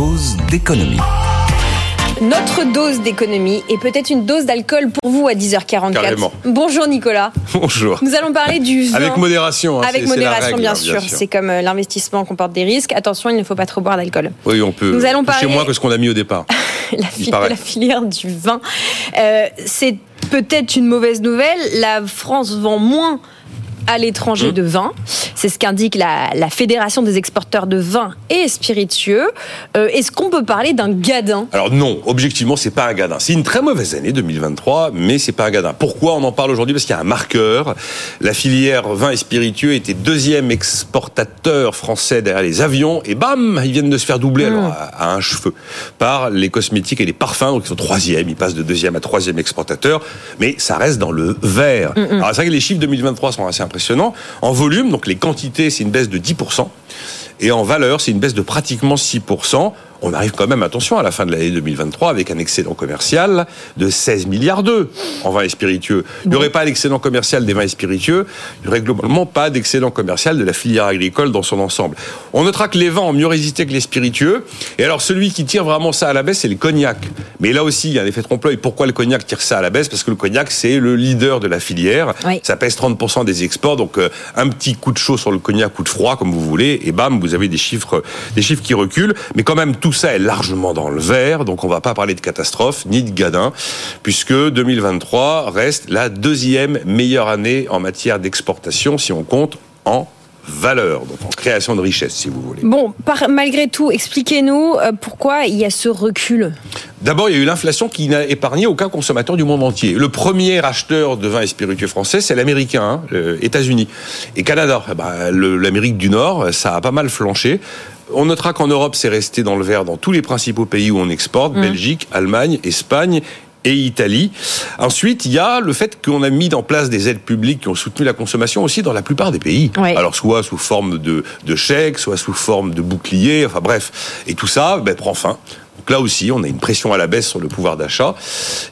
dose d'économie. Notre dose d'économie et peut-être une dose d'alcool pour vous à 10h44. Carrément. Bonjour Nicolas. Bonjour. Nous allons parler du vin. Avec modération. hein, Avec la modération, règle, bien, hein, sûr. C'est comme euh, l'investissement comporte des risques. Attention, il ne faut pas trop boire d'alcool. Oui, on peut. Nous allons parler- moins que ce qu'on a mis au départ. la, fil- filière du vin. Euh, c'est peut-être une mauvaise nouvelle. La France vend moins à Mmh. l'étranger de vin. C'est ce qu'indique la, la Fédération des exporteurs de vin et spiritueux. Euh, Est-ce qu'on peut parler d'un gadin? Alors non, objectivement, c'est pas un gadin. C'est une très mauvaise année 2023, mais c'est pas un gadin. Pourquoi on en parle aujourd'hui? Parce qu'il y a un marqueur. La filière vin et spiritueux était deuxième exportateur français derrière les avions, et bam, ils viennent de se faire doubler alors, à, à un cheveu par les cosmétiques et les parfums. Donc ils sont troisième, ils passent de deuxième à troisième exportateur, mais ça reste dans le vert. Alors c'est vrai que les chiffres 2023 sont assez impressionnants. En volume, donc les quantités, c'est une baisse de 10%. Et en valeur, c'est une baisse de pratiquement 6%. On arrive quand même, attention, à la fin de l'année 2023 avec un excédent commercial de 16 milliards d'euros en vins et spiritueux. Il n'y aurait pas l'excédent commercial des vins et spiritueux, il n'y aurait globalement pas d'excédent commercial de la filière agricole dans son ensemble. On notera que les vins ont mieux résisté que les spiritueux. Et alors, celui qui tire vraiment ça à la baisse, c'est le cognac. Mais là aussi, il y a un effet trompe-l'œil. Pourquoi le cognac tire ça à la baisse? Parce que le cognac, c'est le leader de la filière. Oui. Ça pèse 30% des exports, donc euh, un petit coup de chaud sur le cognac, coup de froid, comme vous voulez, et bam, vous avez des chiffres, des chiffres qui reculent. Mais quand même, tout ça est largement dans le vert, donc on va pas parler de catastrophe ni de gadin, puisque 2023 reste la deuxième meilleure année en matière d'exportation si on compte en valeur, donc en création de richesse, si vous voulez. Bon, par- malgré tout, expliquez-nous euh, pourquoi il y a ce recul. D'abord, il y a eu l'inflation qui n'a épargné aucun consommateur du monde entier. Le premier acheteur de vins et spiritueux français, c'est l'américain, hein, États-Unis et Canada. Eh ben, L'Amérique du Nord, ça a pas mal flanché. On notera qu'en Europe, c'est resté dans le vert dans tous les principaux pays où on exporte Belgique, Allemagne, Espagne et Italie. Ensuite, il y a le fait qu'on a mis en place des aides publiques qui ont soutenu la consommation aussi dans la plupart des pays. Ouais. Alors soit sous forme de, de chèques, soit sous forme de boucliers, enfin bref. Et tout ça ben, prend fin. Donc là aussi, on a une pression à la baisse sur le pouvoir d'achat.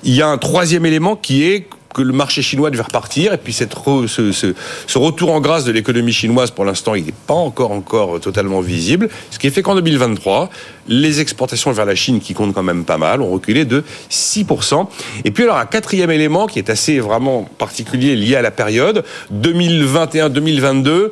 Il y a un troisième élément qui est que le marché chinois devait repartir. Et puis cette ce retour en grâce de l'économie chinoise pour l'instant il n'est pas encore encore totalement visible. Ce qui fait qu'en 2023 les exportations vers la Chine qui comptent quand même pas mal ont reculé de 6% et puis alors un quatrième élément qui est assez vraiment particulier lié à la période 2021-2022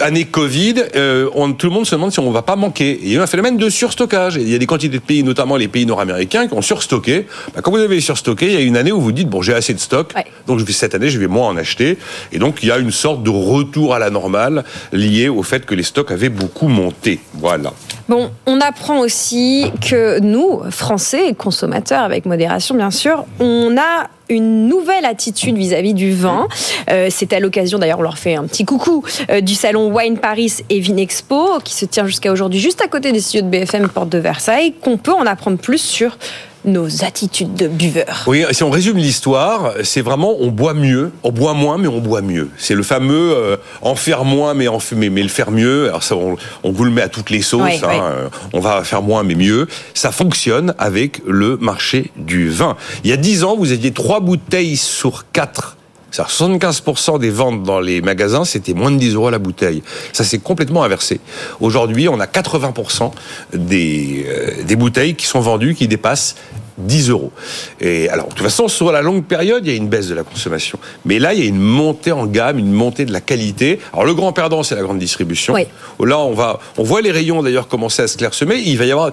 année Covid, euh, on, tout le monde se demande si on va pas manquer. Et il y a eu un phénomène de surstockage. Et il y a des quantités de pays, notamment les pays nord-américains, qui ont surstocké. Bah, quand vous avez surstocké, il y a une année où vous dites bon, j'ai assez de stock, Ouais. donc cette année je vais moins en acheter. Et donc il y a une sorte de retour à la normale lié au fait que les stocks avaient beaucoup monté. Voilà. Bon, on apprend aussi que nous, Français, consommateurs avec modération bien sûr, on a une nouvelle attitude vis-à-vis du vin. Euh, C'est à l'occasion, d'ailleurs, on leur fait un petit coucou, euh, du salon Wine Paris et Vinexpo, qui se tient jusqu'à aujourd'hui juste à côté des studios de BFM Porte de Versailles, qu'on peut en apprendre plus sur nos attitudes de buveurs. Oui, si on résume l'histoire, c'est vraiment on boit mieux, on boit moins mais on boit mieux. C'est le fameux euh, en faire moins mais en f- mais, le faire mieux. Alors ça, on, on vous le met à toutes les sauces. Hein, euh, On va faire moins mais mieux. Ça fonctionne avec le marché du vin. Il y a 10 ans, vous aviez trois bouteilles sur quatre. C'est-à-dire 75% des ventes dans les magasins, c'était moins de 10 euros la bouteille. Ça s'est complètement inversé. Aujourd'hui, on a 80% des, euh, des bouteilles qui sont vendues qui dépassent 10 euros. Et alors, de toute façon, sur la longue période, il y a une baisse de la consommation. Mais là, il y a une montée en gamme, une montée de la qualité. Alors, le grand perdant, c'est la grande distribution. Oui. Là, on va, on voit les rayons d'ailleurs commencer à se clairsemer. Il va y avoir,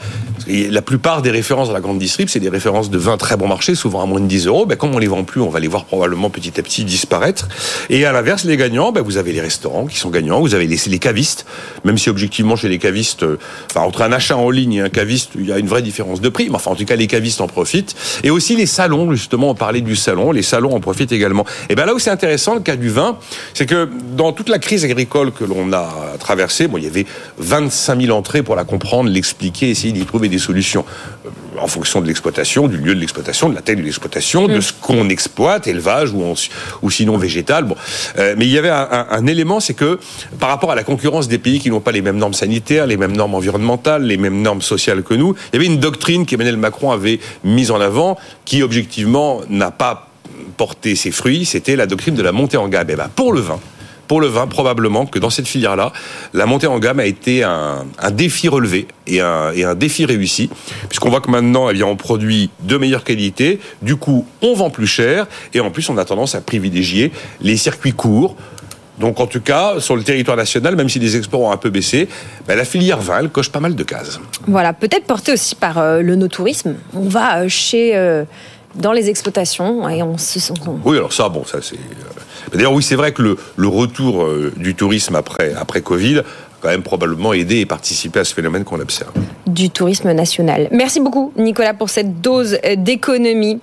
la plupart des références dans la grande distrib, c'est des références de vins très bon marché, souvent à moins de 10 euros. Ben, comme on les vend plus, on va les voir probablement petit à petit disparaître. Et à l'inverse, les gagnants, ben, vous avez les restaurants qui sont gagnants, vous avez les, les cavistes, même si objectivement chez les cavistes, euh, enfin, entre un achat en ligne et un caviste, il y a une vraie différence de prix. Mais enfin, en tout cas, les cavistes en profitent. Et aussi les salons, justement, on parlait du salon, les salons en profitent également. Et ben là où c'est intéressant, le cas du vin, c'est que dans toute la crise agricole que l'on a traversée, bon, il y avait 25 000 entrées pour la comprendre, l'expliquer, essayer d'y trouver des solutions euh, en fonction de l'exploitation, du lieu de l'exploitation, de la taille de l'exploitation, de ce qu'on exploite, élevage ou, en- ou sinon végétal. Bon, Euh, mais il y avait un, un- un élément, c'est que par rapport à la concurrence des pays qui n'ont pas les mêmes normes sanitaires, les mêmes normes environnementales, les mêmes normes sociales que nous, il y avait une doctrine qu'Emmanuel Macron avait mise en avant, qui objectivement n'a pas porté ses fruits. C'était la doctrine de la montée en gamme. Et ben pour le vin pour le vin, probablement que dans cette filière-là, la montée en gamme a été un, défi relevé et un, et un défi réussi, puisqu'on voit que maintenant, eh bien, on produit de meilleure qualité, du coup, on vend plus cher, et en plus, on a tendance à privilégier les circuits courts, donc en tout cas, sur le territoire national, même si les exports ont un peu baissé, ben, la filière vin, elle coche pas mal de cases. Voilà, peut-être porté aussi par euh, le no-tourisme. On va euh, chez... Euh, dans les exploitations et on se sent... Oui, alors ça, bon, ça c'est... D'ailleurs, oui, c'est vrai que le, retour du tourisme après, après Covid a quand même probablement aidé et participé à ce phénomène qu'on observe. Du tourisme national. Merci beaucoup, Nicolas, pour cette dose d'économie.